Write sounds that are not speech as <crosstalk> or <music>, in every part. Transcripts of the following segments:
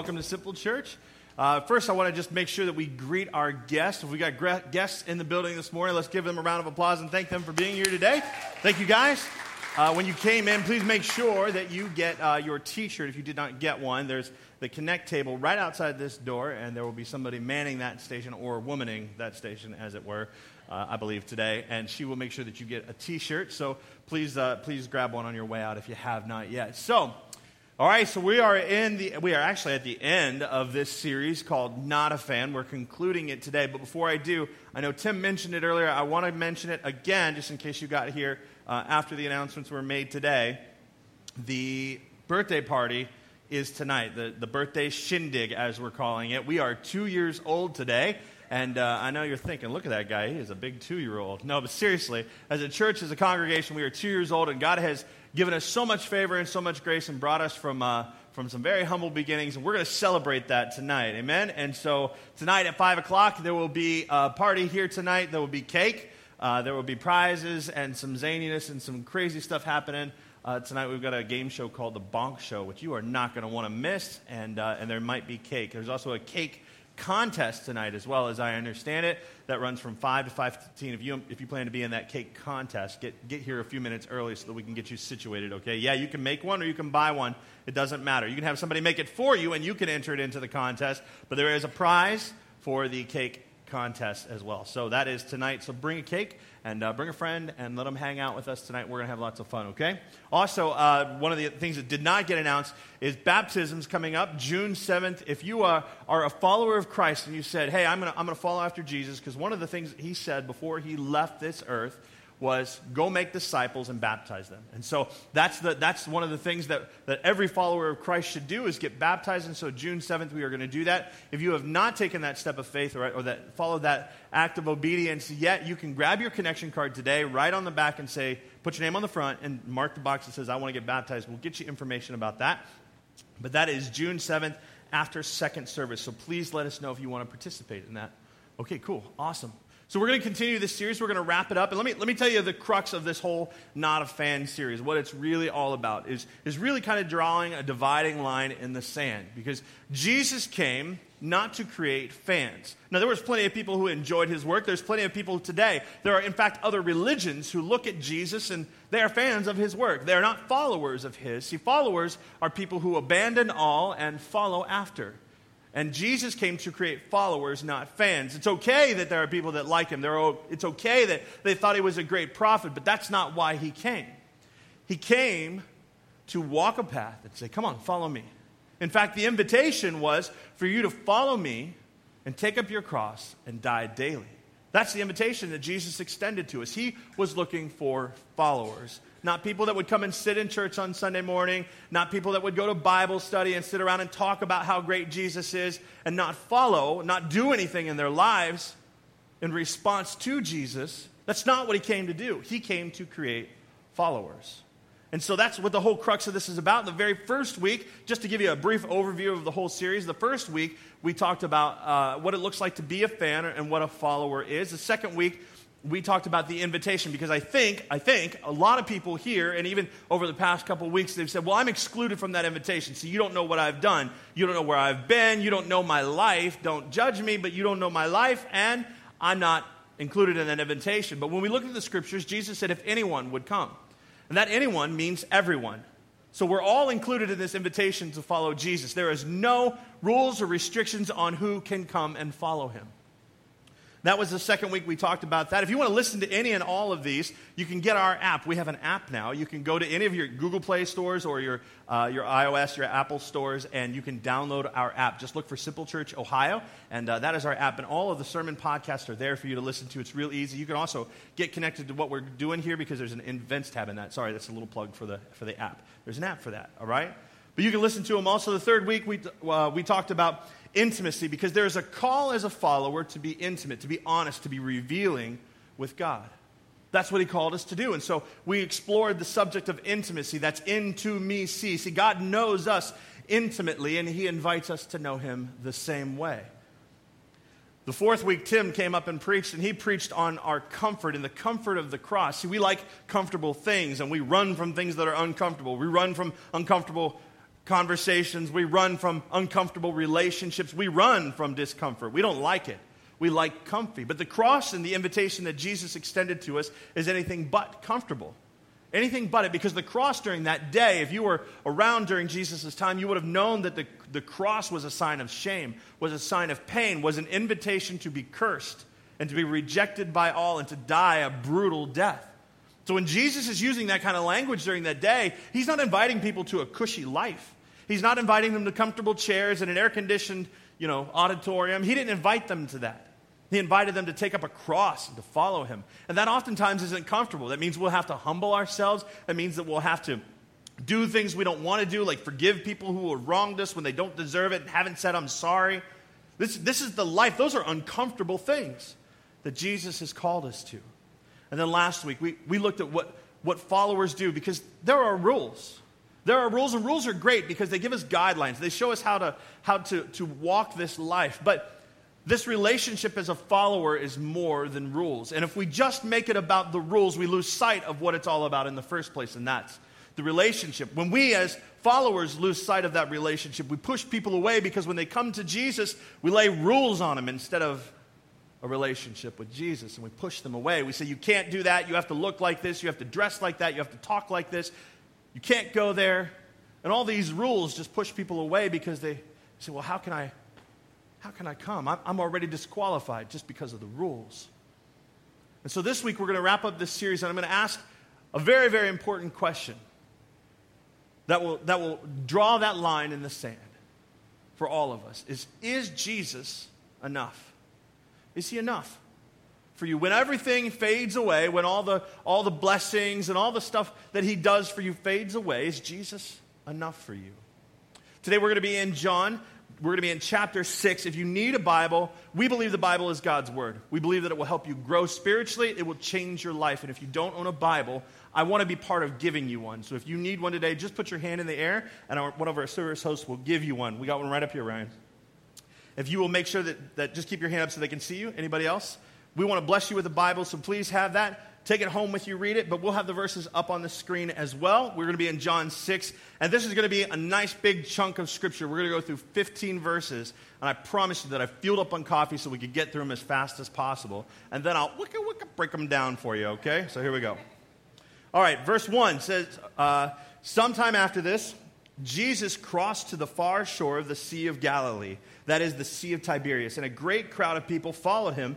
Welcome to Simple Church. Uh, first, I want to just make sure that we greet our guests. If we got gra- guests in the building this morning, let's give them a round of applause and thank them for being here today. Thank you, guys. Uh, when you came in, please make sure that you get uh, your t shirt if you did not get one. There's the Connect table right outside this door, and there will be somebody manning that station or womaning that station, as it were, uh, I believe, today. And she will make sure that you get a t shirt. So please, uh, please grab one on your way out if you have not yet. So, all right, so we are in the we are actually at the end of this series called Not a Fan. We're concluding it today, but before I do, I know Tim mentioned it earlier. I want to mention it again, just in case you got here uh, after the announcements were made today. The birthday party is tonight. The the birthday shindig, as we're calling it. We are two years old today. And uh, I know you're thinking, look at that guy. He is a big two year old. No, but seriously, as a church, as a congregation, we are two years old, and God has given us so much favor and so much grace and brought us from, uh, from some very humble beginnings. And we're going to celebrate that tonight. Amen? And so tonight at 5 o'clock, there will be a party here tonight. There will be cake. Uh, there will be prizes and some zaniness and some crazy stuff happening. Uh, tonight we've got a game show called the Bonk Show, which you are not going to want to miss, and, uh, and there might be cake. There's also a cake contest tonight as well, as I understand it. That runs from 5 to 5.15. If you, if you plan to be in that cake contest, get, get here a few minutes early so that we can get you situated, okay? Yeah, you can make one or you can buy one. It doesn't matter. You can have somebody make it for you and you can enter it into the contest. But there is a prize for the cake contest as well. So that is tonight. So bring a cake and uh, bring a friend and let them hang out with us tonight. We're going to have lots of fun, okay? Also, uh, one of the things that did not get announced is baptisms coming up June 7th. If you are, are a follower of Christ and you said, hey, I'm going to I'm going to follow after Jesus, because one of the things he said before he left this earth was go make disciples and baptize them. And so that's, the, that's one of the things that, that every follower of Christ should do is get baptized. And so June 7th, we are going to do that. If you have not taken that step of faith or, or that followed that act of obedience yet, you can grab your connection card today, write on the back and say, put your name on the front and mark the box that says, I want to get baptized. We'll get you information about that. But that is June 7th after second service. So please let us know if you want to participate in that. Okay, cool. Awesome. So we're going to continue this series. We're going to wrap it up. And let me, let me tell you the crux of this whole Not a Fan series. What it's really all about is, is really kind of drawing a dividing line in the sand. Because Jesus came not to create fans. Now, there was plenty of people who enjoyed his work. There's plenty of people today. There are, in fact, other religions who look at Jesus and they are fans of his work. They are not followers of his. See, followers are people who abandon all and follow after. And Jesus came to create followers, not fans. It's okay that there are people that like him. It's okay that they thought he was a great prophet, but that's not why he came. He came to walk a path and say, Come on, follow me. In fact, the invitation was for you to follow me and take up your cross and die daily. That's the invitation that Jesus extended to us. He was looking for followers not people that would come and sit in church on Sunday morning, not people that would go to Bible study and sit around and talk about how great Jesus is and not follow, not do anything in their lives in response to Jesus. That's not what he came to do. He came to create followers. And so that's what the whole crux of this is about. The very first week, just to give you a brief overview of the whole series, the first week we talked about uh, what it looks like to be a fan and what a follower is. The second week, we talked about the invitation because I think, I think a lot of people here, and even over the past couple of weeks, they've said, Well, I'm excluded from that invitation. So you don't know what I've done. You don't know where I've been. You don't know my life. Don't judge me, but you don't know my life, and I'm not included in that invitation. But when we look at the scriptures, Jesus said, If anyone would come. And that anyone means everyone. So we're all included in this invitation to follow Jesus. There is no rules or restrictions on who can come and follow him. That was the second week we talked about that. If you want to listen to any and all of these, you can get our app. We have an app now. You can go to any of your Google Play stores or your, uh, your iOS, your Apple stores, and you can download our app. Just look for Simple Church Ohio, and uh, that is our app. And all of the sermon podcasts are there for you to listen to. It's real easy. You can also get connected to what we're doing here because there's an events tab in that. Sorry, that's a little plug for the, for the app. There's an app for that, all right? But you can listen to them also. The third week, we, uh, we talked about intimacy because there is a call as a follower to be intimate, to be honest, to be revealing with God. That's what he called us to do. And so we explored the subject of intimacy. That's into me see. See, God knows us intimately, and he invites us to know him the same way. The fourth week, Tim came up and preached, and he preached on our comfort and the comfort of the cross. See, we like comfortable things, and we run from things that are uncomfortable. We run from uncomfortable conversations. We run from uncomfortable relationships. We run from discomfort. We don't like it we like comfy. But the cross and the invitation that Jesus extended to us is anything but comfortable. Anything but it, because the cross during that day, if you were around during Jesus' time, you would have known that the, the cross was a sign of shame, was a sign of pain, was an invitation to be cursed and to be rejected by all and to die a brutal death. So when Jesus is using that kind of language during that day, he's not inviting people to a cushy life. He's not inviting them to comfortable chairs in an air conditioned you know, auditorium. He didn't invite them to that. He invited them to take up a cross and to follow him. And that oftentimes isn't comfortable. That means we'll have to humble ourselves. That means that we'll have to do things we don't want to do, like forgive people who have wronged us when they don't deserve it and haven't said, I'm sorry. This, this is the life. Those are uncomfortable things that Jesus has called us to. And then last week, we, we looked at what, what followers do because there are rules. There are rules, and rules are great because they give us guidelines. They show us how to, how to, to walk this life. But this relationship as a follower is more than rules. And if we just make it about the rules, we lose sight of what it's all about in the first place, and that's the relationship. When we, as followers, lose sight of that relationship, we push people away because when they come to Jesus, we lay rules on them instead of a relationship with Jesus, and we push them away. We say, You can't do that. You have to look like this. You have to dress like that. You have to talk like this. You can't go there. And all these rules just push people away because they say, Well, how can I how can I come? I'm already disqualified just because of the rules. And so this week we're going to wrap up this series, and I'm going to ask a very, very important question that will, that will draw that line in the sand for all of us is Is Jesus enough? Is he enough for you? When everything fades away, when all the, all the blessings and all the stuff that he does for you fades away, is Jesus enough for you? Today we're going to be in John we're going to be in chapter 6. If you need a Bible, we believe the Bible is God's Word. We believe that it will help you grow spiritually, it will change your life. And if you don't own a Bible, I want to be part of giving you one. So if you need one today, just put your hand in the air, and one of our service hosts will give you one. We got one right up here, Ryan. If you will make sure that, that just keep your hand up so they can see you. Anybody else? We want to bless you with the Bible, so please have that. Take it home with you, read it, but we'll have the verses up on the screen as well. We're going to be in John 6, and this is going to be a nice big chunk of scripture. We're going to go through 15 verses, and I promise you that I fueled up on coffee so we could get through them as fast as possible. And then I'll wicka, wicka, break them down for you, okay? So here we go. All right, verse 1 says, uh, Sometime after this, Jesus crossed to the far shore of the Sea of Galilee, that is the Sea of Tiberias, and a great crowd of people followed him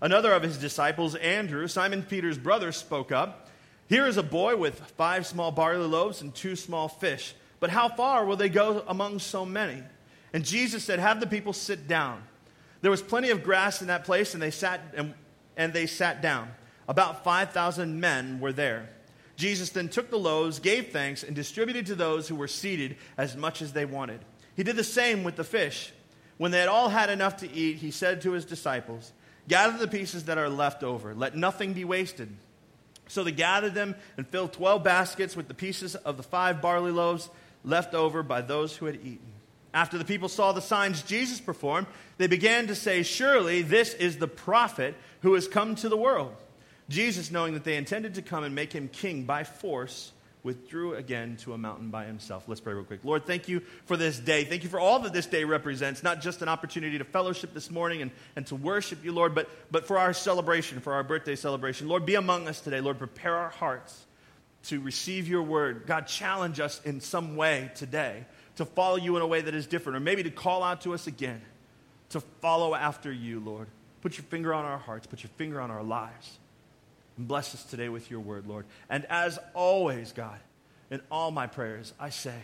Another of his disciples, Andrew, Simon Peter's brother, spoke up Here is a boy with five small barley loaves and two small fish. But how far will they go among so many? And Jesus said, Have the people sit down. There was plenty of grass in that place, and they sat, and, and they sat down. About 5,000 men were there. Jesus then took the loaves, gave thanks, and distributed to those who were seated as much as they wanted. He did the same with the fish. When they had all had enough to eat, he said to his disciples, Gather the pieces that are left over, let nothing be wasted. So they gathered them and filled twelve baskets with the pieces of the five barley loaves left over by those who had eaten. After the people saw the signs Jesus performed, they began to say, Surely this is the prophet who has come to the world. Jesus, knowing that they intended to come and make him king by force, withdrew again to a mountain by himself. Let's pray real quick. Lord, thank you for this day. Thank you for all that this day represents, not just an opportunity to fellowship this morning and, and to worship you, Lord, but, but for our celebration, for our birthday celebration. Lord, be among us today. Lord, prepare our hearts to receive your word. God, challenge us in some way today to follow you in a way that is different, or maybe to call out to us again. to follow after you, Lord. Put your finger on our hearts, put your finger on our lives. And bless us today with your word, Lord. And as always, God, in all my prayers, I say,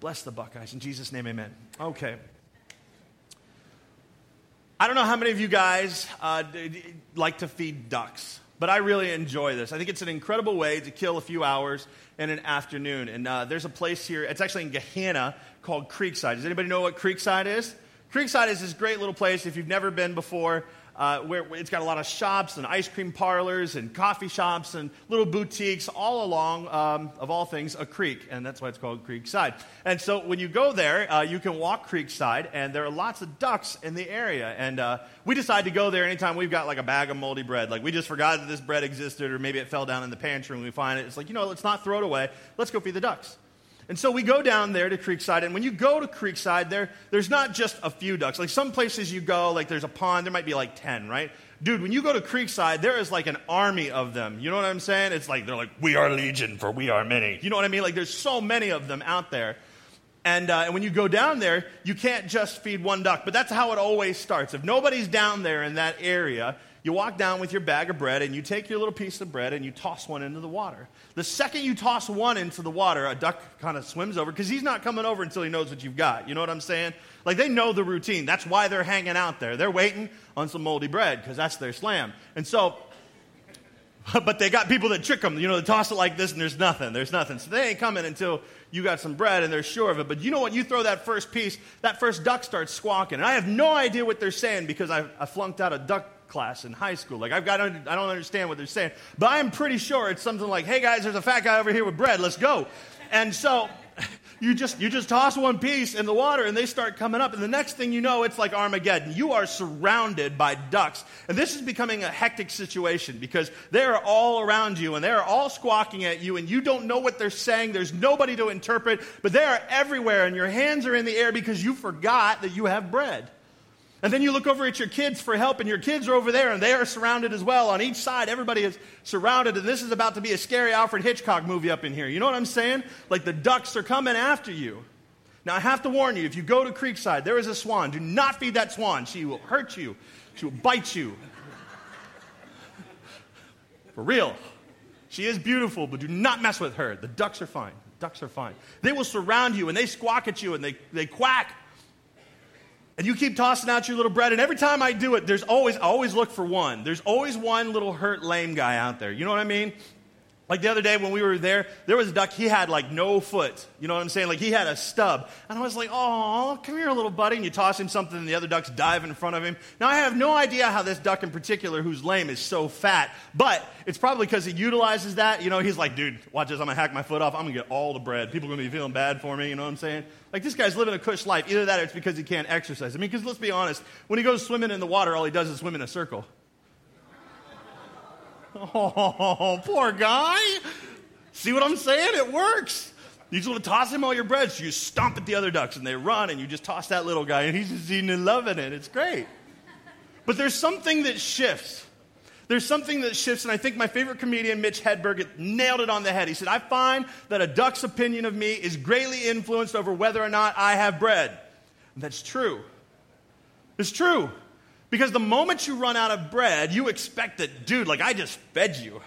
bless the Buckeyes. In Jesus' name, amen. Okay. I don't know how many of you guys uh, like to feed ducks, but I really enjoy this. I think it's an incredible way to kill a few hours in an afternoon. And uh, there's a place here, it's actually in Gahanna called Creekside. Does anybody know what Creekside is? Creekside is this great little place. If you've never been before, uh, where it's got a lot of shops and ice cream parlors and coffee shops and little boutiques all along, um, of all things, a creek. And that's why it's called Creekside. And so when you go there, uh, you can walk Creekside, and there are lots of ducks in the area. And uh, we decide to go there anytime we've got like a bag of moldy bread. Like we just forgot that this bread existed, or maybe it fell down in the pantry and we find it. It's like, you know, let's not throw it away. Let's go feed the ducks. And so we go down there to Creekside, and when you go to Creekside, there, there's not just a few ducks. Like some places you go, like there's a pond, there might be like 10, right? Dude, when you go to Creekside, there is like an army of them. You know what I'm saying? It's like, they're like, we are legion, for we are many. You know what I mean? Like there's so many of them out there. And, uh, and when you go down there, you can't just feed one duck, but that's how it always starts. If nobody's down there in that area, you walk down with your bag of bread and you take your little piece of bread and you toss one into the water. The second you toss one into the water, a duck kind of swims over because he's not coming over until he knows what you've got. You know what I'm saying? Like they know the routine. That's why they're hanging out there. They're waiting on some moldy bread because that's their slam. And so, <laughs> but they got people that trick them. You know, they toss it like this and there's nothing. There's nothing. So they ain't coming until you got some bread and they're sure of it. But you know what? You throw that first piece, that first duck starts squawking. And I have no idea what they're saying because I, I flunked out a duck class in high school. Like, I've got, I don't understand what they're saying. But I'm pretty sure it's something like, hey guys, there's a fat guy over here with bread, let's go. And so <laughs> you just, you just toss one piece in the water and they start coming up. And the next thing you know, it's like Armageddon. You are surrounded by ducks. And this is becoming a hectic situation because they're all around you and they're all squawking at you and you don't know what they're saying. There's nobody to interpret, but they are everywhere and your hands are in the air because you forgot that you have bread. And then you look over at your kids for help, and your kids are over there, and they are surrounded as well. On each side, everybody is surrounded, and this is about to be a scary Alfred Hitchcock movie up in here. You know what I'm saying? Like the ducks are coming after you. Now, I have to warn you if you go to Creekside, there is a swan. Do not feed that swan. She will hurt you, she will bite you. For real. She is beautiful, but do not mess with her. The ducks are fine. The ducks are fine. They will surround you, and they squawk at you, and they, they quack and you keep tossing out your little bread, and every time I do it, there's always, I always look for one. There's always one little hurt, lame guy out there. You know what I mean? Like the other day when we were there, there was a duck, he had like no foot. You know what I'm saying? Like he had a stub. And I was like, oh, come here, little buddy. And you toss him something, and the other ducks dive in front of him. Now, I have no idea how this duck in particular, who's lame, is so fat, but it's probably because he utilizes that. You know, he's like, dude, watch this. I'm going to hack my foot off. I'm going to get all the bread. People are going to be feeling bad for me. You know what I'm saying? Like this guy's living a cush life. Either that or it's because he can't exercise. I mean, because let's be honest, when he goes swimming in the water, all he does is swim in a circle. Oh, <laughs> poor guy. See what I'm saying? It works. You just want to toss him all your bread, so you stomp at the other ducks and they run, and you just toss that little guy, and he's just eating and loving it. It's great. But there's something that shifts. There's something that shifts, and I think my favorite comedian, Mitch Hedberg, nailed it on the head. He said, I find that a duck's opinion of me is greatly influenced over whether or not I have bread. And that's true. It's true. Because the moment you run out of bread, you expect that, dude, like I just fed you.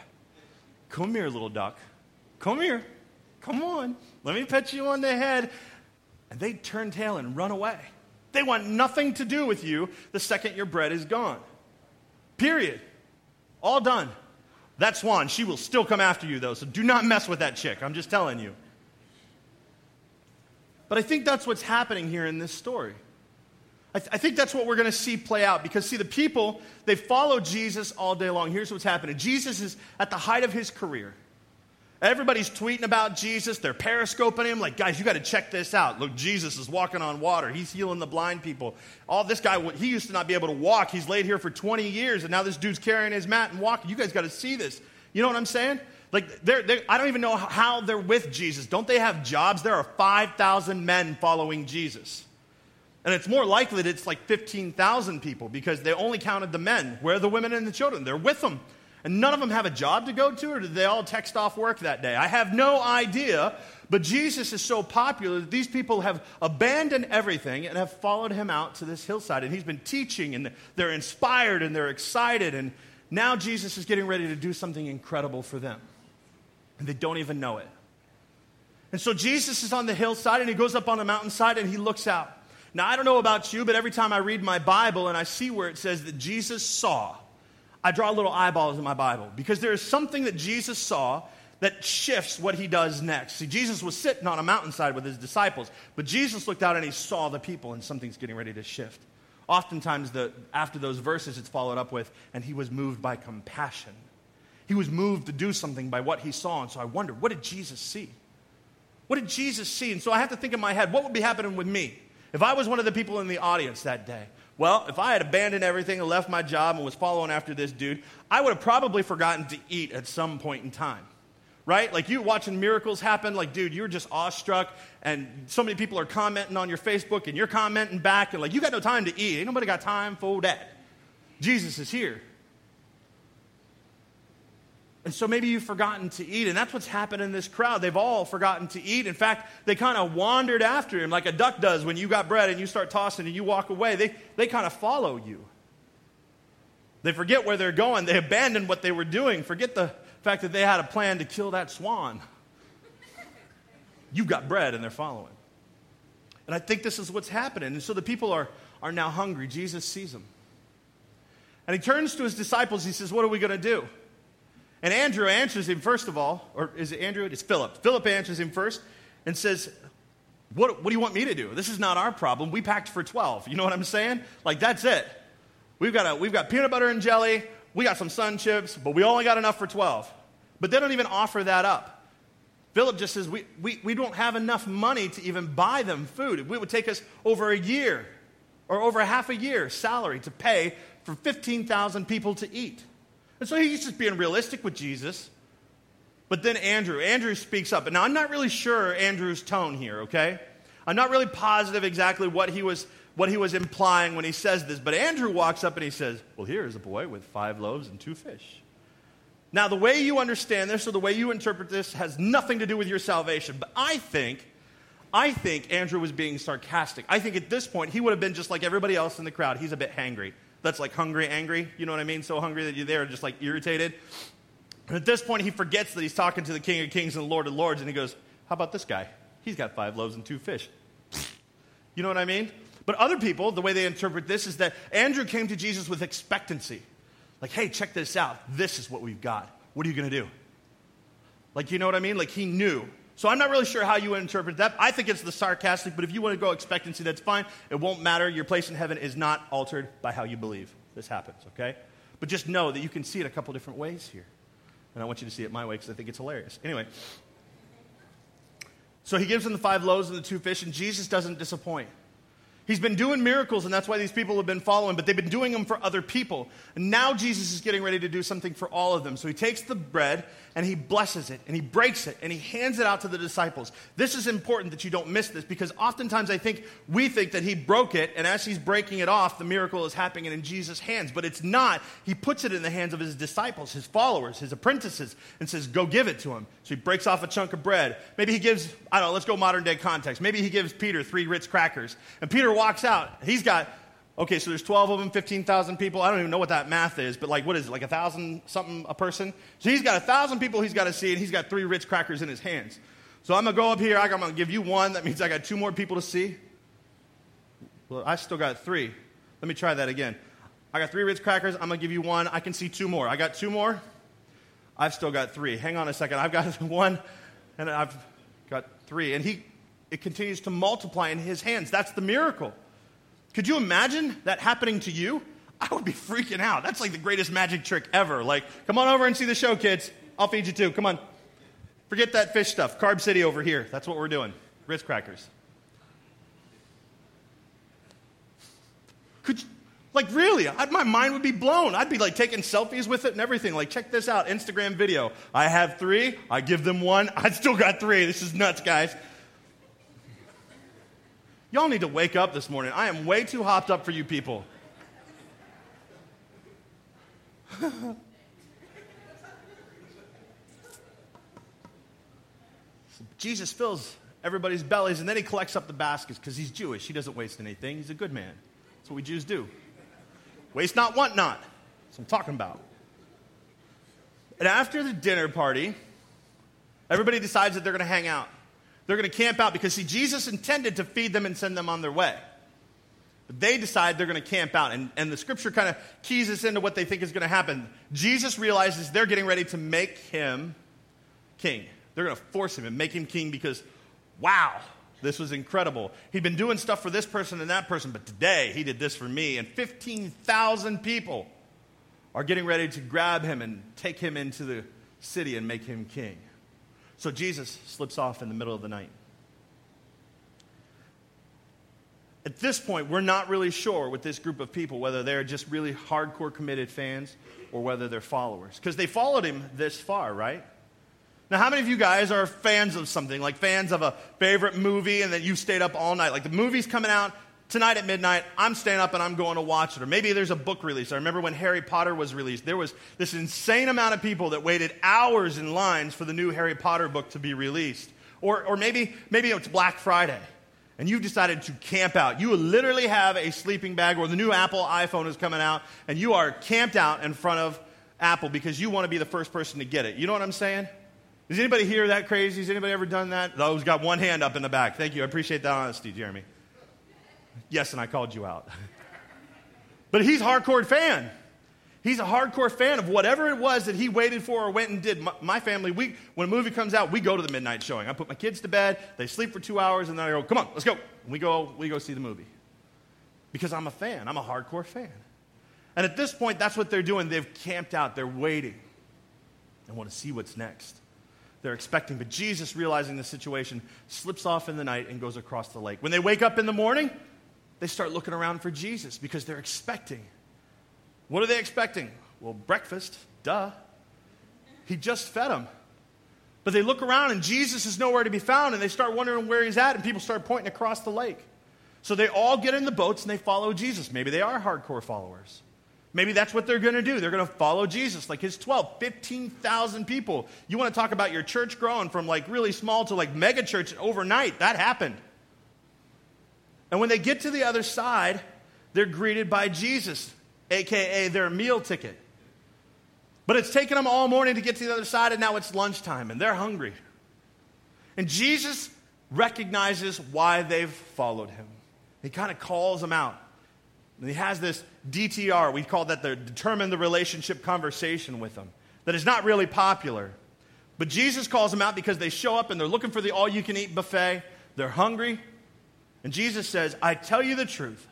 Come here, little duck. Come here. Come on. Let me pet you on the head. And they turn tail and run away. They want nothing to do with you the second your bread is gone. Period. All done. That swan, she will still come after you, though, so do not mess with that chick. I'm just telling you. But I think that's what's happening here in this story. I, th- I think that's what we're going to see play out because, see, the people, they follow Jesus all day long. Here's what's happening Jesus is at the height of his career. Everybody's tweeting about Jesus. They're periscoping him. Like, guys, you got to check this out. Look, Jesus is walking on water. He's healing the blind people. All this guy, he used to not be able to walk. He's laid here for 20 years, and now this dude's carrying his mat and walking. You guys got to see this. You know what I'm saying? Like, they're, they're, I don't even know how they're with Jesus. Don't they have jobs? There are 5,000 men following Jesus. And it's more likely that it's like 15,000 people because they only counted the men. Where are the women and the children? They're with them. And none of them have a job to go to, or did they all text off work that day? I have no idea. But Jesus is so popular that these people have abandoned everything and have followed him out to this hillside. And he's been teaching, and they're inspired and they're excited. And now Jesus is getting ready to do something incredible for them. And they don't even know it. And so Jesus is on the hillside and he goes up on the mountainside and he looks out. Now, I don't know about you, but every time I read my Bible and I see where it says that Jesus saw, I draw little eyeballs in my Bible because there is something that Jesus saw that shifts what he does next. See, Jesus was sitting on a mountainside with his disciples, but Jesus looked out and he saw the people, and something's getting ready to shift. Oftentimes, the, after those verses, it's followed up with, and he was moved by compassion. He was moved to do something by what he saw. And so I wondered, what did Jesus see? What did Jesus see? And so I have to think in my head, what would be happening with me if I was one of the people in the audience that day? Well, if I had abandoned everything and left my job and was following after this dude, I would have probably forgotten to eat at some point in time right? Like you watching miracles happen, like, dude, you're just awestruck, and so many people are commenting on your Facebook, and you're commenting back, and like, you got no time to eat. Ain't nobody got time for that. Jesus is here. And so maybe you've forgotten to eat, and that's what's happened in this crowd. They've all forgotten to eat. In fact, they kind of wandered after him like a duck does when you got bread and you start tossing and you walk away. They, they kind of follow you. They forget where they're going. They abandon what they were doing. Forget the fact that they had a plan to kill that swan. You've got bread, and they're following. And I think this is what's happening. And so the people are, are now hungry. Jesus sees them. And he turns to his disciples. He says, What are we going to do? And Andrew answers him first of all, or is it Andrew? It's Philip. Philip answers him first and says, what, what do you want me to do? This is not our problem. We packed for 12. You know what I'm saying? Like, that's it. We've got, a, we've got peanut butter and jelly. We got some sun chips, but we only got enough for 12. But they don't even offer that up. Philip just says, we, we, we don't have enough money to even buy them food. It would take us over a year or over half a year salary to pay for 15,000 people to eat. And so he's just being realistic with Jesus. But then Andrew, Andrew speaks up. And now I'm not really sure Andrew's tone here, okay? I'm not really positive exactly what he was what he was implying when he says this, but Andrew walks up and he says, "Well, here is a boy with 5 loaves and 2 fish." Now, the way you understand this or the way you interpret this has nothing to do with your salvation. But I think, I think Andrew was being sarcastic. I think at this point he would have been just like everybody else in the crowd. He's a bit hangry. That's like hungry, angry. You know what I mean? So hungry that you're there, just like irritated. And at this point, he forgets that he's talking to the King of Kings and the Lord of Lords, and he goes, How about this guy? He's got five loaves and two fish. <laughs> You know what I mean? But other people, the way they interpret this is that Andrew came to Jesus with expectancy. Like, hey, check this out. This is what we've got. What are you going to do? Like, you know what I mean? Like, he knew. So I'm not really sure how you would interpret that. I think it's the sarcastic, but if you want to go expectancy, that's fine. It won't matter. Your place in heaven is not altered by how you believe this happens, okay? But just know that you can see it a couple different ways here. And I want you to see it my way because I think it's hilarious. Anyway, so he gives them the five loaves and the two fish, and Jesus doesn't disappoint. He's been doing miracles, and that's why these people have been following, but they've been doing them for other people. And now Jesus is getting ready to do something for all of them. So he takes the bread and he blesses it and he breaks it and he hands it out to the disciples. This is important that you don't miss this because oftentimes I think we think that he broke it, and as he's breaking it off, the miracle is happening in Jesus' hands. But it's not. He puts it in the hands of his disciples, his followers, his apprentices, and says, Go give it to him. So he breaks off a chunk of bread. Maybe he gives, I don't know, let's go modern day context. Maybe he gives Peter three Ritz crackers. And Peter walks out. He's got, okay, so there's 12 of them, 15,000 people. I don't even know what that math is, but like, what is it, like a thousand something a person? So he's got a thousand people he's got to see, and he's got three Ritz crackers in his hands. So I'm going to go up here. I'm going to give you one. That means I got two more people to see. Well, I still got three. Let me try that again. I got three Ritz crackers. I'm going to give you one. I can see two more. I got two more. I've still got three. Hang on a second. I've got <laughs> one, and I've got three. And he, it continues to multiply in his hands. That's the miracle. Could you imagine that happening to you? I would be freaking out. That's like the greatest magic trick ever. Like, come on over and see the show, kids. I'll feed you too. Come on. Forget that fish stuff. Carb City over here. That's what we're doing. Ritz crackers. Could you, like, really, I, my mind would be blown. I'd be like taking selfies with it and everything. Like, check this out Instagram video. I have three, I give them one. <laughs> I still got three. This is nuts, guys. Y'all need to wake up this morning. I am way too hopped up for you people. <laughs> Jesus fills everybody's bellies, and then he collects up the baskets because he's Jewish. He doesn't waste anything. He's a good man. That's what we Jews do. Waste not, want not. That's what I'm talking about. And after the dinner party, everybody decides that they're going to hang out. They're going to camp out because, see, Jesus intended to feed them and send them on their way. But they decide they're going to camp out. And, and the scripture kind of keys us into what they think is going to happen. Jesus realizes they're getting ready to make him king. They're going to force him and make him king because, wow, this was incredible. He'd been doing stuff for this person and that person, but today he did this for me. And 15,000 people are getting ready to grab him and take him into the city and make him king. So Jesus slips off in the middle of the night. At this point, we're not really sure with this group of people whether they're just really hardcore committed fans or whether they're followers. Because they followed him this far, right? Now, how many of you guys are fans of something, like fans of a favorite movie, and then you stayed up all night? Like the movie's coming out tonight at midnight, I'm staying up and I'm going to watch it. Or maybe there's a book release. I remember when Harry Potter was released, there was this insane amount of people that waited hours in lines for the new Harry Potter book to be released. Or, or maybe, maybe it's Black Friday and you've decided to camp out. You literally have a sleeping bag, or the new Apple iPhone is coming out, and you are camped out in front of Apple because you want to be the first person to get it. You know what I'm saying? Does anybody here that crazy? Has anybody ever done that? Those got one hand up in the back. Thank you. I appreciate that honesty, Jeremy. Yes, and I called you out. <laughs> but he's hardcore fan. He's a hardcore fan of whatever it was that he waited for or went and did. My, my, family, we, when a movie comes out, we go to the midnight showing. I put my kids to bed, they sleep for two hours, and then I go, come on, let's go. And we go, we go see the movie. Because I'm a fan. I'm a hardcore fan. And at this point, that's what they're doing. They've camped out, they're waiting. They want to see what's next. They're expecting. But Jesus, realizing the situation, slips off in the night and goes across the lake. When they wake up in the morning, they start looking around for Jesus because they're expecting. What are they expecting? Well, breakfast, duh. He just fed them. But they look around and Jesus is nowhere to be found and they start wondering where he's at and people start pointing across the lake. So they all get in the boats and they follow Jesus. Maybe they are hardcore followers. Maybe that's what they're going to do. They're going to follow Jesus, like his 12, 15,000 people. You want to talk about your church growing from like really small to like mega church overnight? That happened. And when they get to the other side, they're greeted by Jesus, aka their meal ticket. But it's taken them all morning to get to the other side, and now it's lunchtime, and they're hungry. And Jesus recognizes why they've followed him. He kind of calls them out. And he has this DTR, we call that the determine the relationship conversation with them, that is not really popular. But Jesus calls them out because they show up and they're looking for the all you can eat buffet. They're hungry, and Jesus says, I tell you the truth.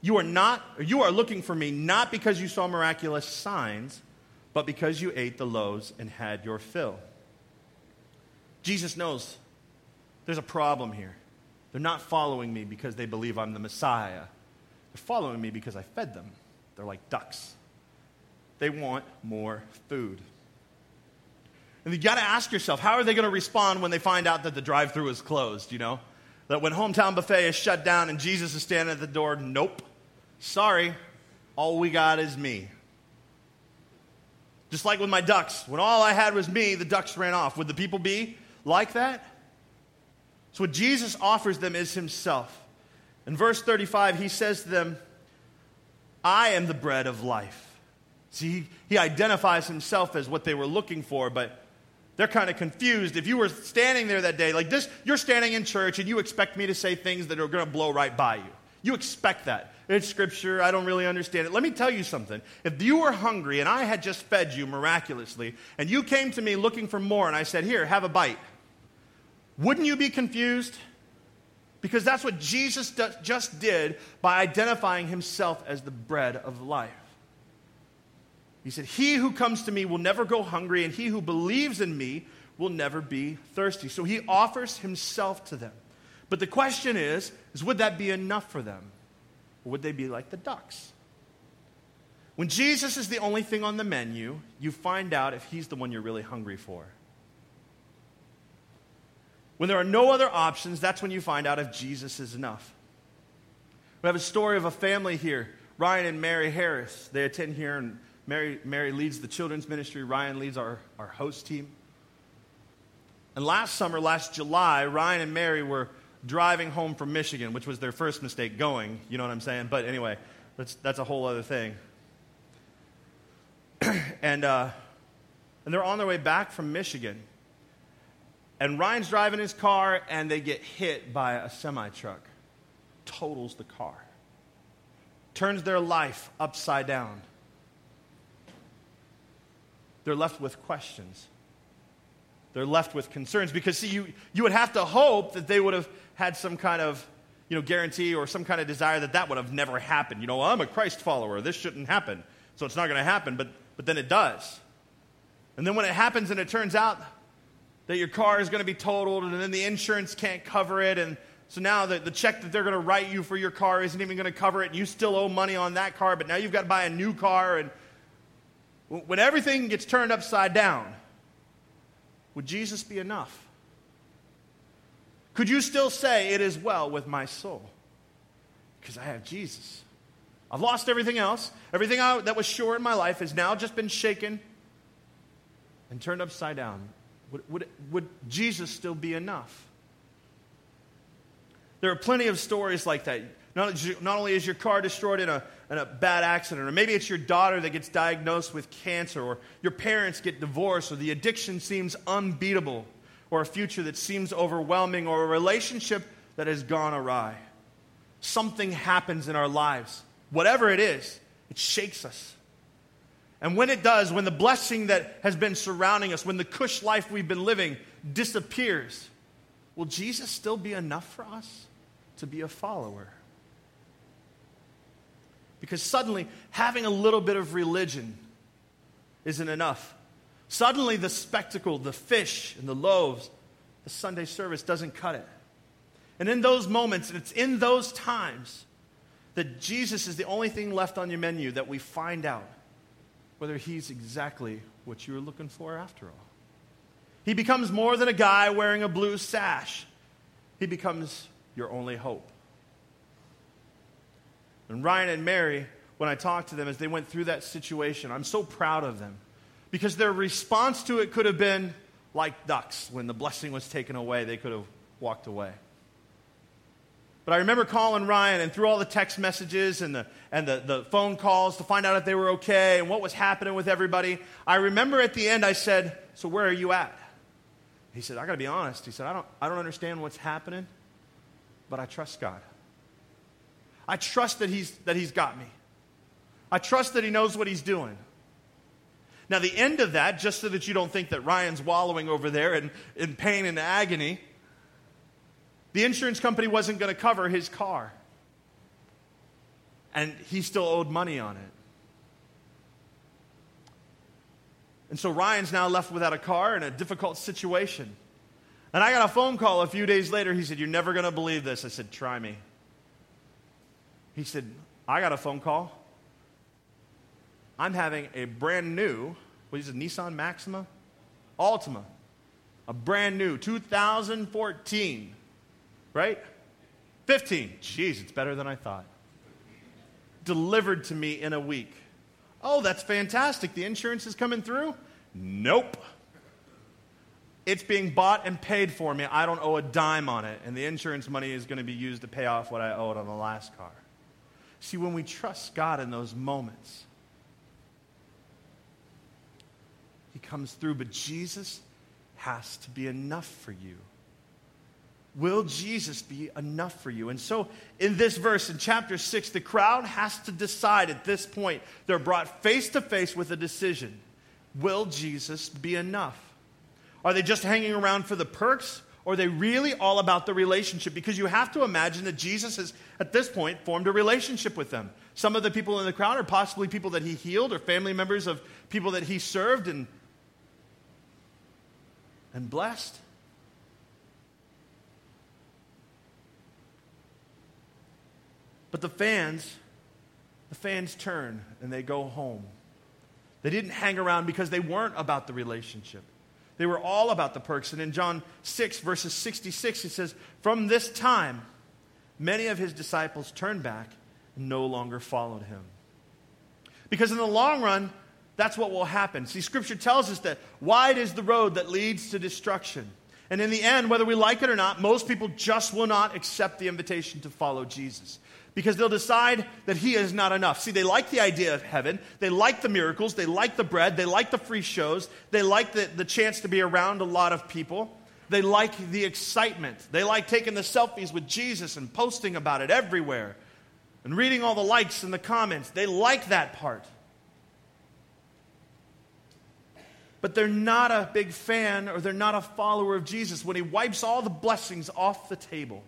You are not, you are looking for me not because you saw miraculous signs, but because you ate the loaves and had your fill. Jesus knows there's a problem here. They're not following me because they believe I'm the Messiah. They're following me because I fed them. They're like ducks. They want more food. And you got to ask yourself, how are they going to respond when they find out that the drive through is closed, you know? That when Hometown Buffet is shut down and Jesus is standing at the door, nope, sorry, all we got is me. Just like with my ducks, when all I had was me, the ducks ran off. Would the people be like that? So, what Jesus offers them is Himself. In verse 35, He says to them, I am the bread of life. See, he, identifies Himself as what they were looking for, but they're kind of confused. If you were standing there that day, like this, you're standing in church and you expect me to say things that are going to blow right by you. You expect that. It's scripture. I don't really understand it. Let me tell you something. If you were hungry and I had just fed you miraculously, and you came to me looking for more, and I said, Here, have a bite, wouldn't you be confused? Because that's what Jesus just did by identifying himself as the bread of life. He said, He who comes to me will never go hungry, and he who believes in me will never be thirsty. So he offers himself to them. But the question is, is would that be enough for them? Or would they be like the ducks? When Jesus is the only thing on the menu, you find out if he's the one you're really hungry for. When there are no other options, that's when you find out if Jesus is enough. We have a story of a family here, Ryan and Mary Harris. They attend here in Mary, Mary leads the children's ministry. Ryan leads our, our host team. And last summer, last July, Ryan and Mary were driving home from Michigan, which was their first mistake going. You know what I'm saying? But anyway, that's, that's a whole other thing. <clears throat> and, uh, and they're on their way back from Michigan. And Ryan's driving his car, and they get hit by a semi truck. Totals the car. Turns their life upside down. They're left with questions. They're left with concerns because, see, you, you would have to hope that they would have had some kind of you know, guarantee or some kind of desire that that would have never happened. You know, I'm a Christ follower. This shouldn't happen. So it's not going to happen, but, but then it does. And then when it happens and it turns out that your car is going to be totaled and then the insurance can't cover it, and so now the, the check that they're going to write you for your car isn't even going to cover it, and you still owe money on that car, but now you've got to buy a new car. And when everything gets turned upside down, would Jesus be enough? Could you still say, It is well with my soul? Because I have Jesus. I've lost everything else. Everything I, that was sure in my life has now just been shaken and turned upside down. Would, would, would Jesus still be enough? There are plenty of stories like that. Not, not only is your car destroyed in a, a bad accident, or maybe it's your daughter that gets diagnosed with cancer, or your parents get divorced, or the addiction seems unbeatable, or a future that seems overwhelming, or a relationship that has gone awry. Something happens in our lives. Whatever it is, it shakes us. And when it does, when the blessing that has been surrounding us, when the cush life we've been living disappears, will Jesus still be enough for us to be a follower? Because suddenly, having a little bit of religion isn't enough. Suddenly, the spectacle, the fish and the loaves, the Sunday service doesn't cut it. And in those moments, and it's in those times that Jesus is the only thing left on your menu that we find out whether he's exactly what you were looking for after all. He becomes more than a guy wearing a blue sash, he becomes your only hope. And Ryan and Mary, when I talked to them as they went through that situation, I'm so proud of them because their response to it could have been like ducks. When the blessing was taken away, they could have walked away. But I remember calling Ryan and through all the text messages and, the, and the, the phone calls to find out if they were okay and what was happening with everybody. I remember at the end I said, So where are you at? He said, I got to be honest. He said, I don't, I don't understand what's happening, but I trust God. I trust that he's, that he's got me. I trust that he knows what he's doing. Now, the end of that, just so that you don't think that Ryan's wallowing over there in, in pain and agony, the insurance company wasn't going to cover his car. And he still owed money on it. And so Ryan's now left without a car in a difficult situation. And I got a phone call a few days later. He said, You're never going to believe this. I said, Try me. He said, I got a phone call. I'm having a brand new, what is it, Nissan Maxima? Altima. A brand new 2014, right? 15. Jeez, it's better than I thought. Delivered to me in a week. Oh, that's fantastic. The insurance is coming through? Nope. It's being bought and paid for me. I don't owe a dime on it. And the insurance money is going to be used to pay off what I owed on the last car. See, when we trust God in those moments, He comes through. But Jesus has to be enough for you. Will Jesus be enough for you? And so, in this verse, in chapter 6, the crowd has to decide at this point. They're brought face to face with a decision Will Jesus be enough? Are they just hanging around for the perks? Or are they really all about the relationship? Because you have to imagine that Jesus has, at this point, formed a relationship with them. Some of the people in the crowd are possibly people that he healed or family members of people that he served and, and blessed. But the fans, the fans turn and they go home. They didn't hang around because they weren't about the relationship. They were all about the perks. And in John 6, verses 66, it says, From this time, many of his disciples turned back and no longer followed him. Because in the long run, that's what will happen. See, Scripture tells us that wide is the road that leads to destruction, And in the end, whether we like it or not, most people just will not accept the invitation to follow Jesus because they'll decide that he is not enough. See, they like the idea of heaven. They like the miracles. They like the bread. They like the free shows. They like the, the chance to be around a lot of people. They like the excitement. They like taking the selfies with Jesus and posting about it everywhere and reading all the likes and the comments. They like that part. but they're not a big fan or they're not a follower of Jesus. When he wipes all the blessings off the table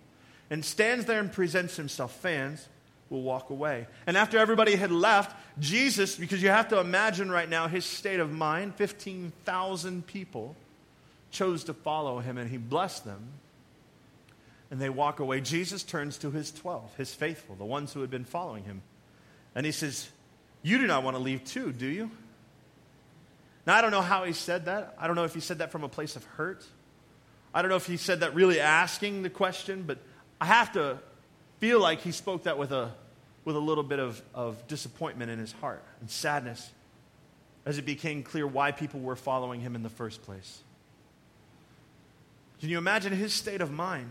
and stands there and presents himself, fans will walk away. And after everybody had left, Jesus, because you have to imagine right now his state of mind, 15,000 people chose to follow him and he blessed them. And they walk away. Jesus turns to his 12, his faithful, the ones who had been following him. And he says, You do not want to leave too, do you? Now, I don't know how he said that. I don't know if he said that from a place of hurt. I don't know if he said that really asking the question, but I have to feel like he spoke that with a, with a little bit of, of disappointment in his heart and sadness as it became clear why people were following him in the first place. Can you imagine his state of mind?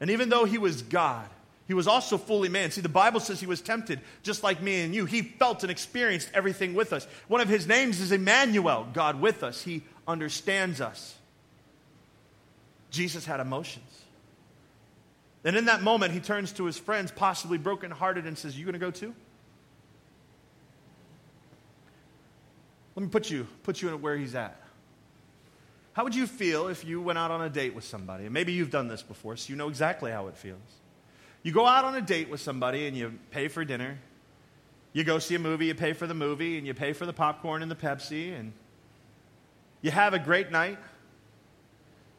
And even though he was God, he was also fully man. See, the Bible says he was tempted just like me and you. He felt and experienced everything with us. One of his names is Emmanuel, God with us. He understands us. Jesus had emotions. And in that moment, he turns to his friends, possibly brokenhearted, and says, You going to go too? Let me put you, put you in where he's at. How would you feel if you went out on a date with somebody? And maybe you've done this before, so you know exactly how it feels. You go out on a date with somebody and you pay for dinner. You go see a movie, you pay for the movie, and you pay for the popcorn and the Pepsi, and you have a great night.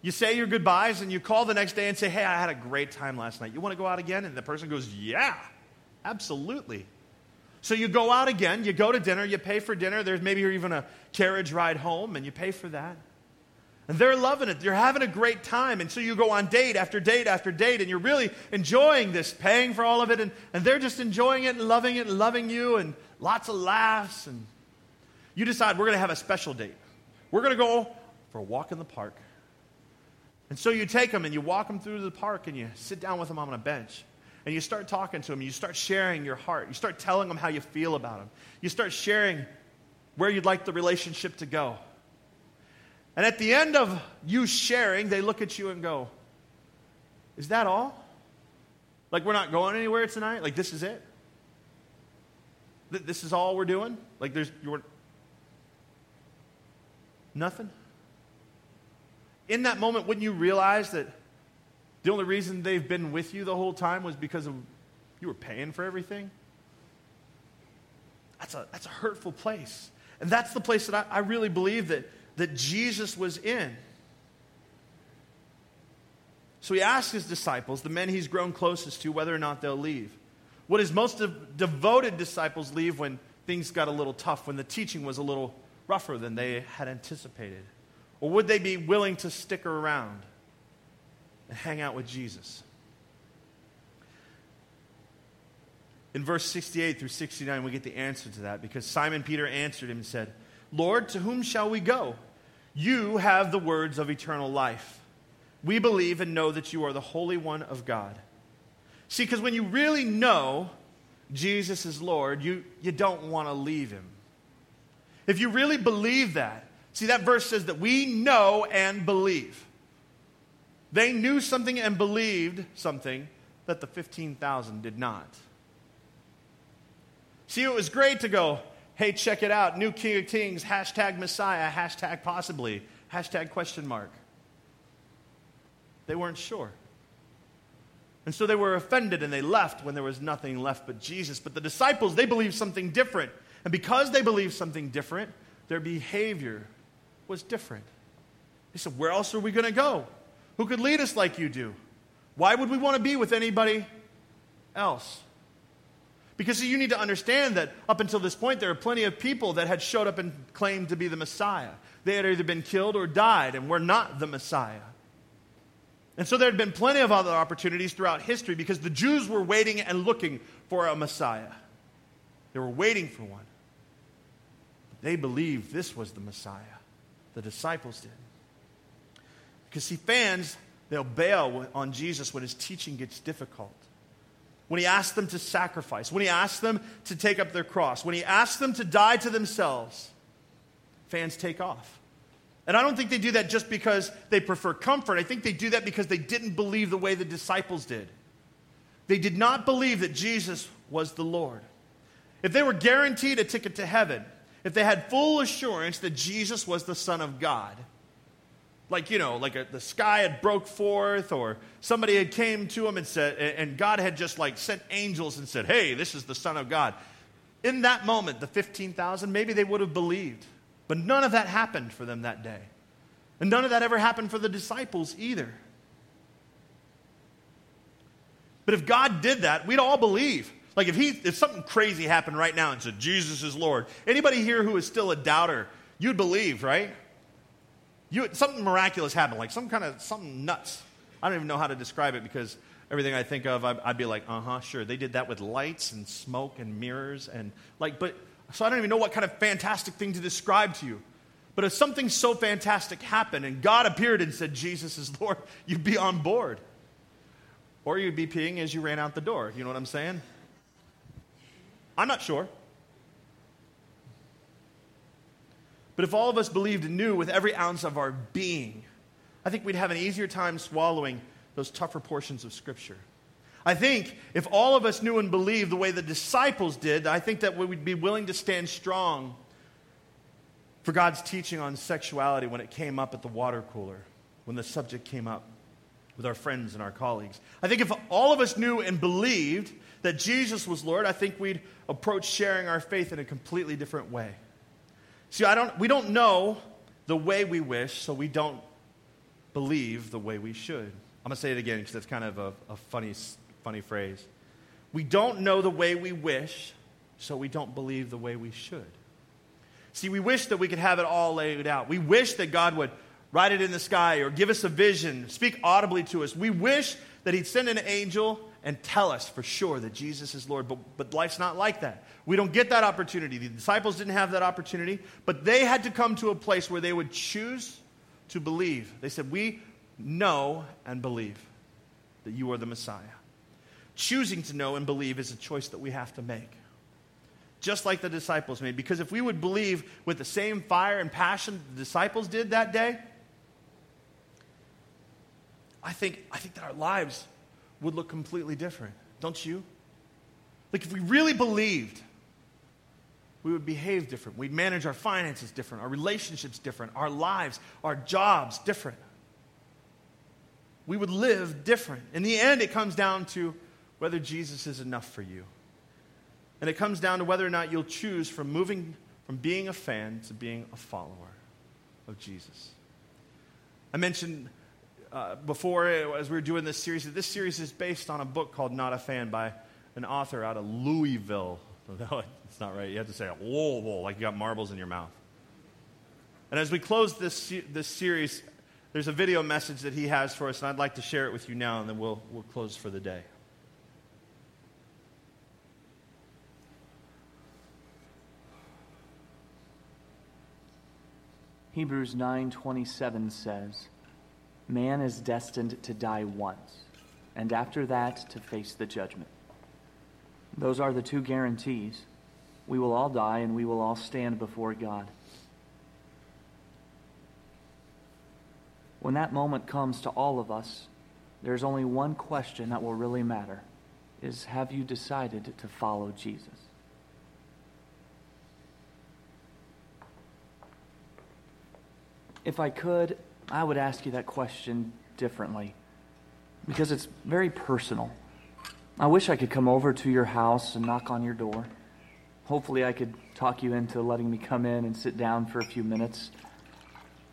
You say your goodbyes and you call the next day and say, Hey, I had a great time last night. You want to go out again? And the person goes, Yeah, absolutely. So you go out again, you go to dinner, you pay for dinner. There's maybe even a carriage ride home, and you pay for that. And they're loving it. They're having a great time. And so you go on date after date after date, and you're really enjoying this, paying for all of it. And, and they're just enjoying it and loving it and loving you, and lots of laughs. And you decide we're going to have a special date. We're going to go for a walk in the park. And so you take them and you walk them through the park and you sit down with them on a bench. And you start talking to them. You start sharing your heart. You start telling them how you feel about them. You start sharing where you'd like the relationship to go. And at the end of you sharing, they look at you and go, Is that all? Like, we're not going anywhere tonight? Like, this is it? This is all we're doing? Like, there's, you're, nothing? In that moment, wouldn't you realize that the only reason they've been with you the whole time was because of you were paying for everything? That's a, that's a hurtful place. And that's the place that I, I really believe that that Jesus was in. So he asked his disciples, the men he's grown closest to, whether or not they'll leave. What his most devoted disciples leave when things got a little tough, when the teaching was a little rougher than they had anticipated? Or would they be willing to stick around and hang out with Jesus? In verse 68 through 69, we get the answer to that because Simon Peter answered him and said, Lord, to whom shall we go? You have the words of eternal life. We believe and know that you are the Holy One of God. See, because when you really know Jesus is Lord, you, you don't want to leave him. If you really believe that, see, that verse says that we know and believe. They knew something and believed something that the 15,000 did not. See, it was great to go, hey, check it out, new King of Kings, hashtag Messiah, hashtag possibly, hashtag question mark. They weren't sure. And so they were offended and they left when there was nothing left but Jesus. But the disciples, they believed something different. And because they believed something different, their behavior was different. They said, Where else are we going to go? Who could lead us like you do? Why would we want to be with anybody else? Because you need to understand that up until this point, there are plenty of people that had showed up and claimed to be the Messiah. They had either been killed or died and were not the Messiah. And so there had been plenty of other opportunities throughout history because the Jews were waiting and looking for a Messiah. They were waiting for one. They believed this was the Messiah. The disciples did. Because, see, fans, they'll bail on Jesus when his teaching gets difficult. When he asks them to sacrifice, when he asks them to take up their cross, when he asks them to die to themselves, fans take off. And I don't think they do that just because they prefer comfort. I think they do that because they didn't believe the way the disciples did. They did not believe that Jesus was the Lord. If they were guaranteed a ticket to heaven, if they had full assurance that Jesus was the Son of God, like you know like a, the sky had broke forth or somebody had came to him and said and god had just like sent angels and said hey this is the son of god. In that moment the 15000 maybe they would have believed but none of that happened for them that day. And none of that ever happened for the disciples either. But if god did that we'd all believe like if he if something crazy happened right now and said jesus is lord anybody here who is still a doubter you'd believe right you, something miraculous happened, like some kind of something nuts. I don't even know how to describe it because everything I think of, I'd, I'd be like, uh huh, sure. They did that with lights and smoke and mirrors and like, but so I don't even know what kind of fantastic thing to describe to you. But if something so fantastic happened and God appeared and said, Jesus is Lord, <laughs> you'd be on board. Or you'd be peeing as you ran out the door. You know what I'm saying? I'm not sure. But if all of us believed and knew with every ounce of our being, I think we'd have an easier time swallowing those tougher portions of Scripture. I think if all of us knew and believed the way the disciples did, I think that we would be willing to stand strong for God's teaching on sexuality when it came up at the water cooler, when the subject came up with our friends and our colleagues. I think if all of us knew and believed that Jesus was Lord, I think we'd approach sharing our faith in a completely different way. See, I don't, we don't know the way we wish, so we don't believe the way we should. I'm going to say it again because that's kind of a, a funny, funny phrase. We don't know the way we wish, so we don't believe the way we should. See, we wish that we could have it all laid out. We wish that God would write it in the sky or give us a vision, speak audibly to us. We wish that He'd send an angel and tell us for sure that Jesus is Lord. But, but life's not like that. We don't get that opportunity. The disciples didn't have that opportunity, but they had to come to a place where they would choose to believe. They said, We know and believe that you are the Messiah. Choosing to know and believe is a choice that we have to make. Just like the disciples made. Because if we would believe with the same fire and passion the disciples did that day, I think, I think that our lives would look completely different. Don't you? Like, if we really believed, we would behave different. We'd manage our finances different, our relationships different, our lives, our jobs different. We would live different. In the end, it comes down to whether Jesus is enough for you. And it comes down to whether or not you'll choose from moving from being a fan to being a follower of Jesus. I mentioned uh, before, as we were doing this series, this series is based on a book called Not a Fan by an author out of Louisville. <laughs> No, it's not right. You have to say, whoa, whoa, like you got marbles in your mouth. And as we close this, this series, there's a video message that he has for us, and I'd like to share it with you now, and then we'll, we'll close for the day. Hebrews 9:27 says, Man is destined to die once, and after that to face the judgment. Those are the two guarantees. We will all die and we will all stand before God. When that moment comes to all of us, there's only one question that will really matter is have you decided to follow Jesus? If I could, I would ask you that question differently because it's very personal. I wish I could come over to your house and knock on your door. Hopefully, I could talk you into letting me come in and sit down for a few minutes.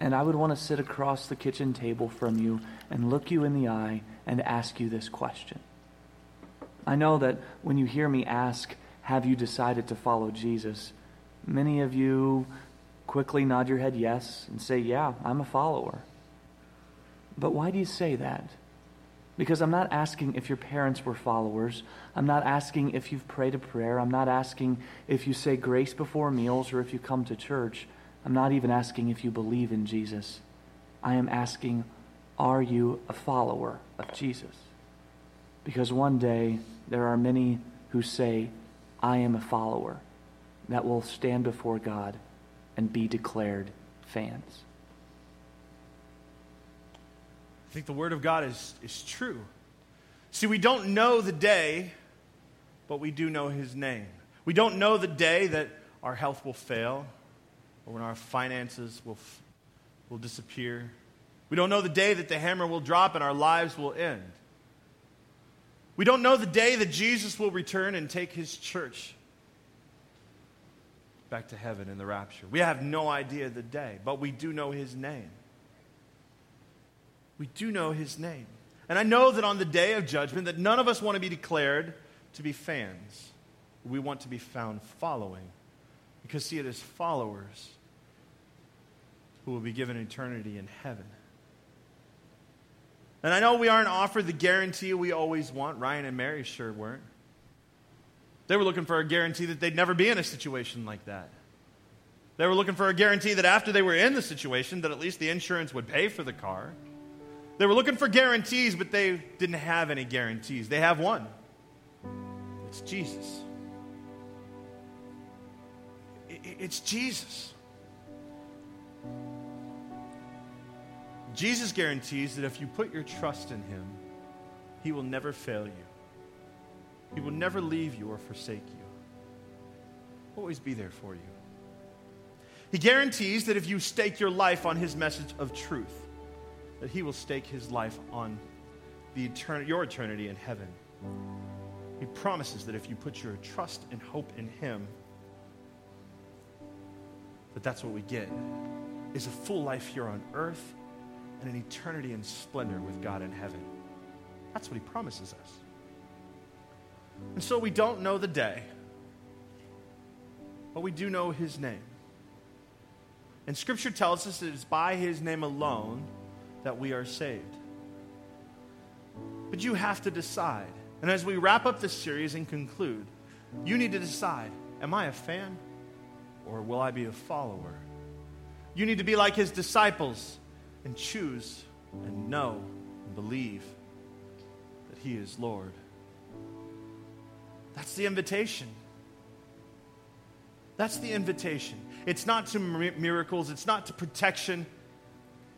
And I would want to sit across the kitchen table from you and look you in the eye and ask you this question. I know that when you hear me ask, Have you decided to follow Jesus? Many of you quickly nod your head yes and say, Yeah, I'm a follower. But why do you say that? Because I'm not asking if your parents were followers. I'm not asking if you've prayed a prayer. I'm not asking if you say grace before meals or if you come to church. I'm not even asking if you believe in Jesus. I am asking, Are you a follower of Jesus? Because one day there are many who say, I am a follower, that will stand before God and be declared fans. I think the Word of God is, is true. See, we don't know the day, but we do know His name. We don't know the day that our health will fail or when our finances will, will disappear. We don't know the day that the hammer will drop and our lives will end. We don't know the day that Jesus will return and take His church back to heaven in the rapture. We have no idea the day, but we do know His name. We do know his name. And I know that on the day of judgment that none of us want to be declared to be fans. We want to be found following. Because see it is followers who will be given eternity in heaven. And I know we aren't offered the guarantee we always want. Ryan and Mary sure weren't. They were looking for a guarantee that they'd never be in a situation like that. They were looking for a guarantee that after they were in the situation, that at least the insurance would pay for the car. They were looking for guarantees, but they didn't have any guarantees. They have one it's Jesus. It's Jesus. Jesus guarantees that if you put your trust in Him, He will never fail you. He will never leave you or forsake you. Always be there for you. He guarantees that if you stake your life on His message of truth, that he will stake his life on the etern- your eternity in heaven. He promises that if you put your trust and hope in him, that that's what we get is a full life here on earth and an eternity in splendor with God in heaven. That's what he promises us. And so we don't know the day, but we do know his name. And scripture tells us it's by his name alone that we are saved. But you have to decide. And as we wrap up this series and conclude, you need to decide am I a fan or will I be a follower? You need to be like his disciples and choose and know and believe that he is Lord. That's the invitation. That's the invitation. It's not to miracles, it's not to protection.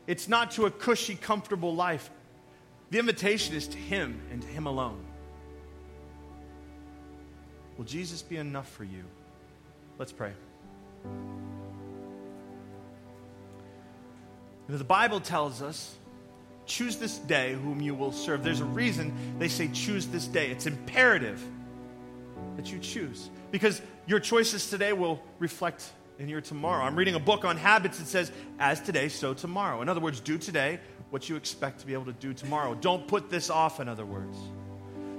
It's not to a cushy, comfortable life. The invitation is to Him and to Him alone. Will Jesus be enough for you? Let's pray. The Bible tells us choose this day whom you will serve. There's a reason they say choose this day. It's imperative that you choose because your choices today will reflect in your tomorrow. I'm reading a book on habits that says, as today, so tomorrow. In other words, do today what you expect to be able to do tomorrow. Don't put this off, in other words.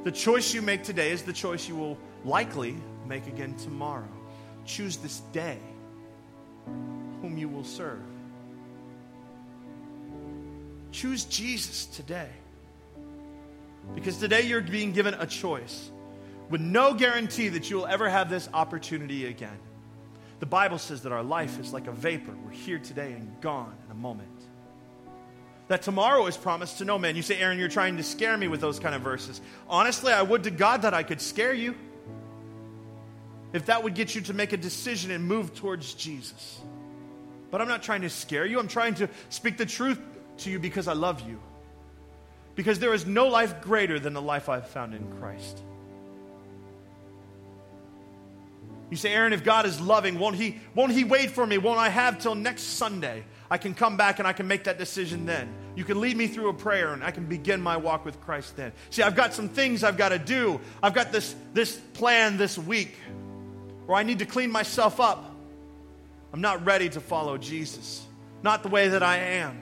The choice you make today is the choice you will likely make again tomorrow. Choose this day whom you will serve. Choose Jesus today. Because today you're being given a choice with no guarantee that you will ever have this opportunity again. The Bible says that our life is like a vapor. We're here today and gone in a moment. That tomorrow is promised to no man. You say, Aaron, you're trying to scare me with those kind of verses. Honestly, I would to God that I could scare you. If that would get you to make a decision and move towards Jesus. But I'm not trying to scare you. I'm trying to speak the truth to you because I love you. Because there is no life greater than the life I've found in Christ. You say, Aaron, if God is loving, won't he, won't he wait for me? Won't I have till next Sunday? I can come back and I can make that decision then. You can lead me through a prayer and I can begin my walk with Christ then. See, I've got some things I've got to do. I've got this, this plan this week where I need to clean myself up. I'm not ready to follow Jesus, not the way that I am.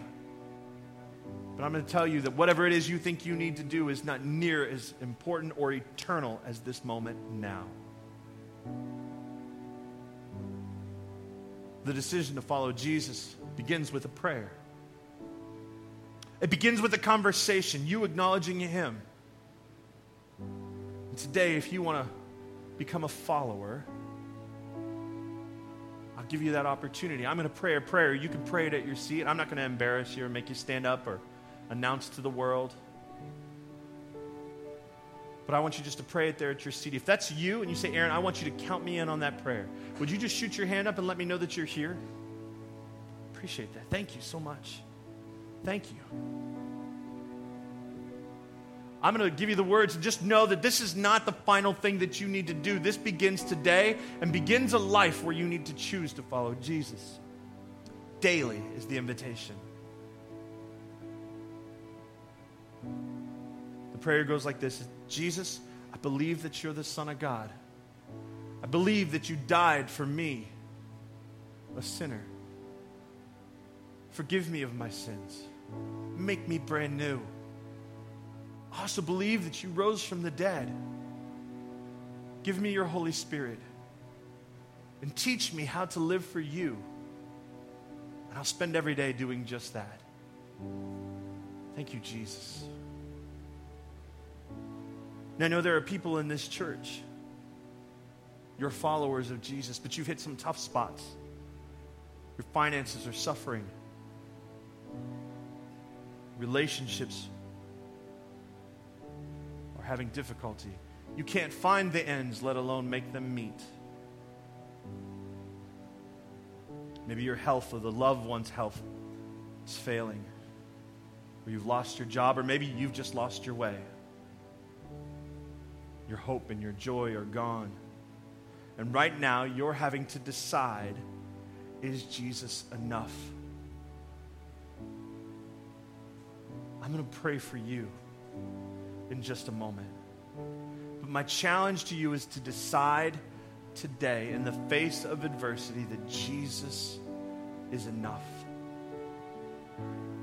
But I'm going to tell you that whatever it is you think you need to do is not near as important or eternal as this moment now. The decision to follow Jesus begins with a prayer. It begins with a conversation, you acknowledging Him. And today, if you want to become a follower, I'll give you that opportunity. I'm going to pray a prayer. You can pray it at your seat. I'm not going to embarrass you or make you stand up or announce to the world. But I want you just to pray it there at your seat. If that's you and you say, Aaron, I want you to count me in on that prayer, would you just shoot your hand up and let me know that you're here? Appreciate that. Thank you so much. Thank you. I'm going to give you the words and just know that this is not the final thing that you need to do. This begins today and begins a life where you need to choose to follow Jesus. Daily is the invitation. The prayer goes like this Jesus, I believe that you're the Son of God. I believe that you died for me, a sinner. Forgive me of my sins. Make me brand new. I also believe that you rose from the dead. Give me your Holy Spirit and teach me how to live for you. And I'll spend every day doing just that. Thank you, Jesus. Now, I know there are people in this church, you're followers of Jesus, but you've hit some tough spots. Your finances are suffering, relationships are having difficulty. You can't find the ends, let alone make them meet. Maybe your health or the loved one's health is failing, or you've lost your job, or maybe you've just lost your way. Your hope and your joy are gone. And right now, you're having to decide is Jesus enough? I'm going to pray for you in just a moment. But my challenge to you is to decide today, in the face of adversity, that Jesus is enough.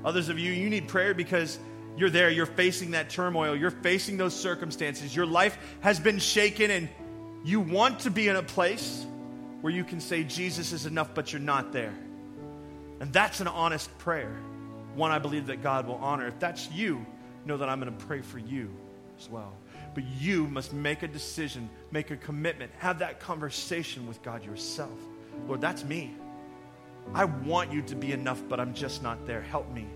Others of you, you need prayer because you're there, you're facing that turmoil, you're facing those circumstances. Your life has been shaken, and you want to be in a place where you can say, Jesus is enough, but you're not there. And that's an honest prayer, one I believe that God will honor. If that's you, know that I'm going to pray for you as well. But you must make a decision, make a commitment, have that conversation with God yourself. Lord, that's me. I want you to be enough, but I'm just not there. Help me.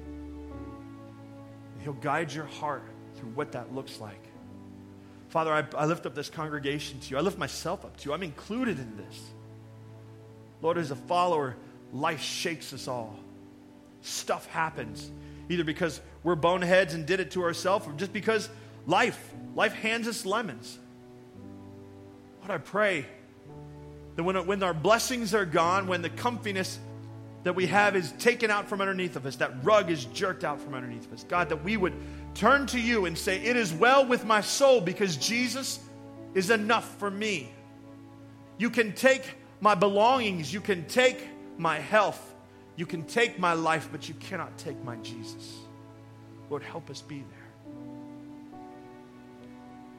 He'll guide your heart through what that looks like. Father, I, I, lift up this congregation to you. I lift myself up to you. I'm included in this. Lord, as a follower, life shakes us all. Stuff happens, either because we're boneheads and did it to ourselves, or just because life, life hands us lemons. Lord, I pray that when, when our blessings are gone, when the comfiness that we have is taken out from underneath of us, that rug is jerked out from underneath of us. God, that we would turn to you and say, It is well with my soul because Jesus is enough for me. You can take my belongings, you can take my health, you can take my life, but you cannot take my Jesus. Lord, help us be there.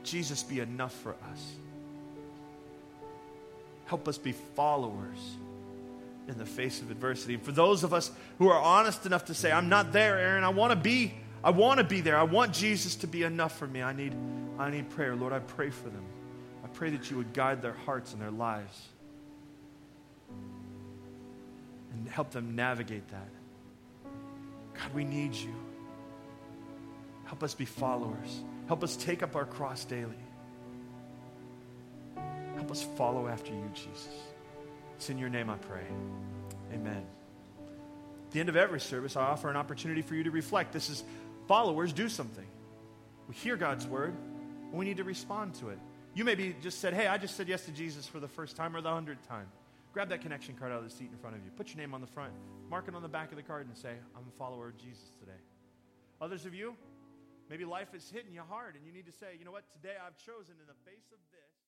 Jesus, be enough for us. Help us be followers in the face of adversity. And for those of us who are honest enough to say, I'm not there, Aaron, I want to be, I want to be there. I want Jesus to be enough for me. I need, I need prayer. Lord, I pray for them. I pray that you would guide their hearts and their lives and help them navigate that. God, we need you. Help us be followers. Help us take up our cross daily. Help us follow after you, Jesus. It's in your name I pray. Amen. At the end of every service, I offer an opportunity for you to reflect. This is followers do something. We hear God's word, and we need to respond to it. You maybe just said, Hey, I just said yes to Jesus for the first time or the hundredth time. Grab that connection card out of the seat in front of you. Put your name on the front, mark it on the back of the card, and say, I'm a follower of Jesus today. Others of you, maybe life is hitting you hard, and you need to say, You know what? Today I've chosen in the face of this.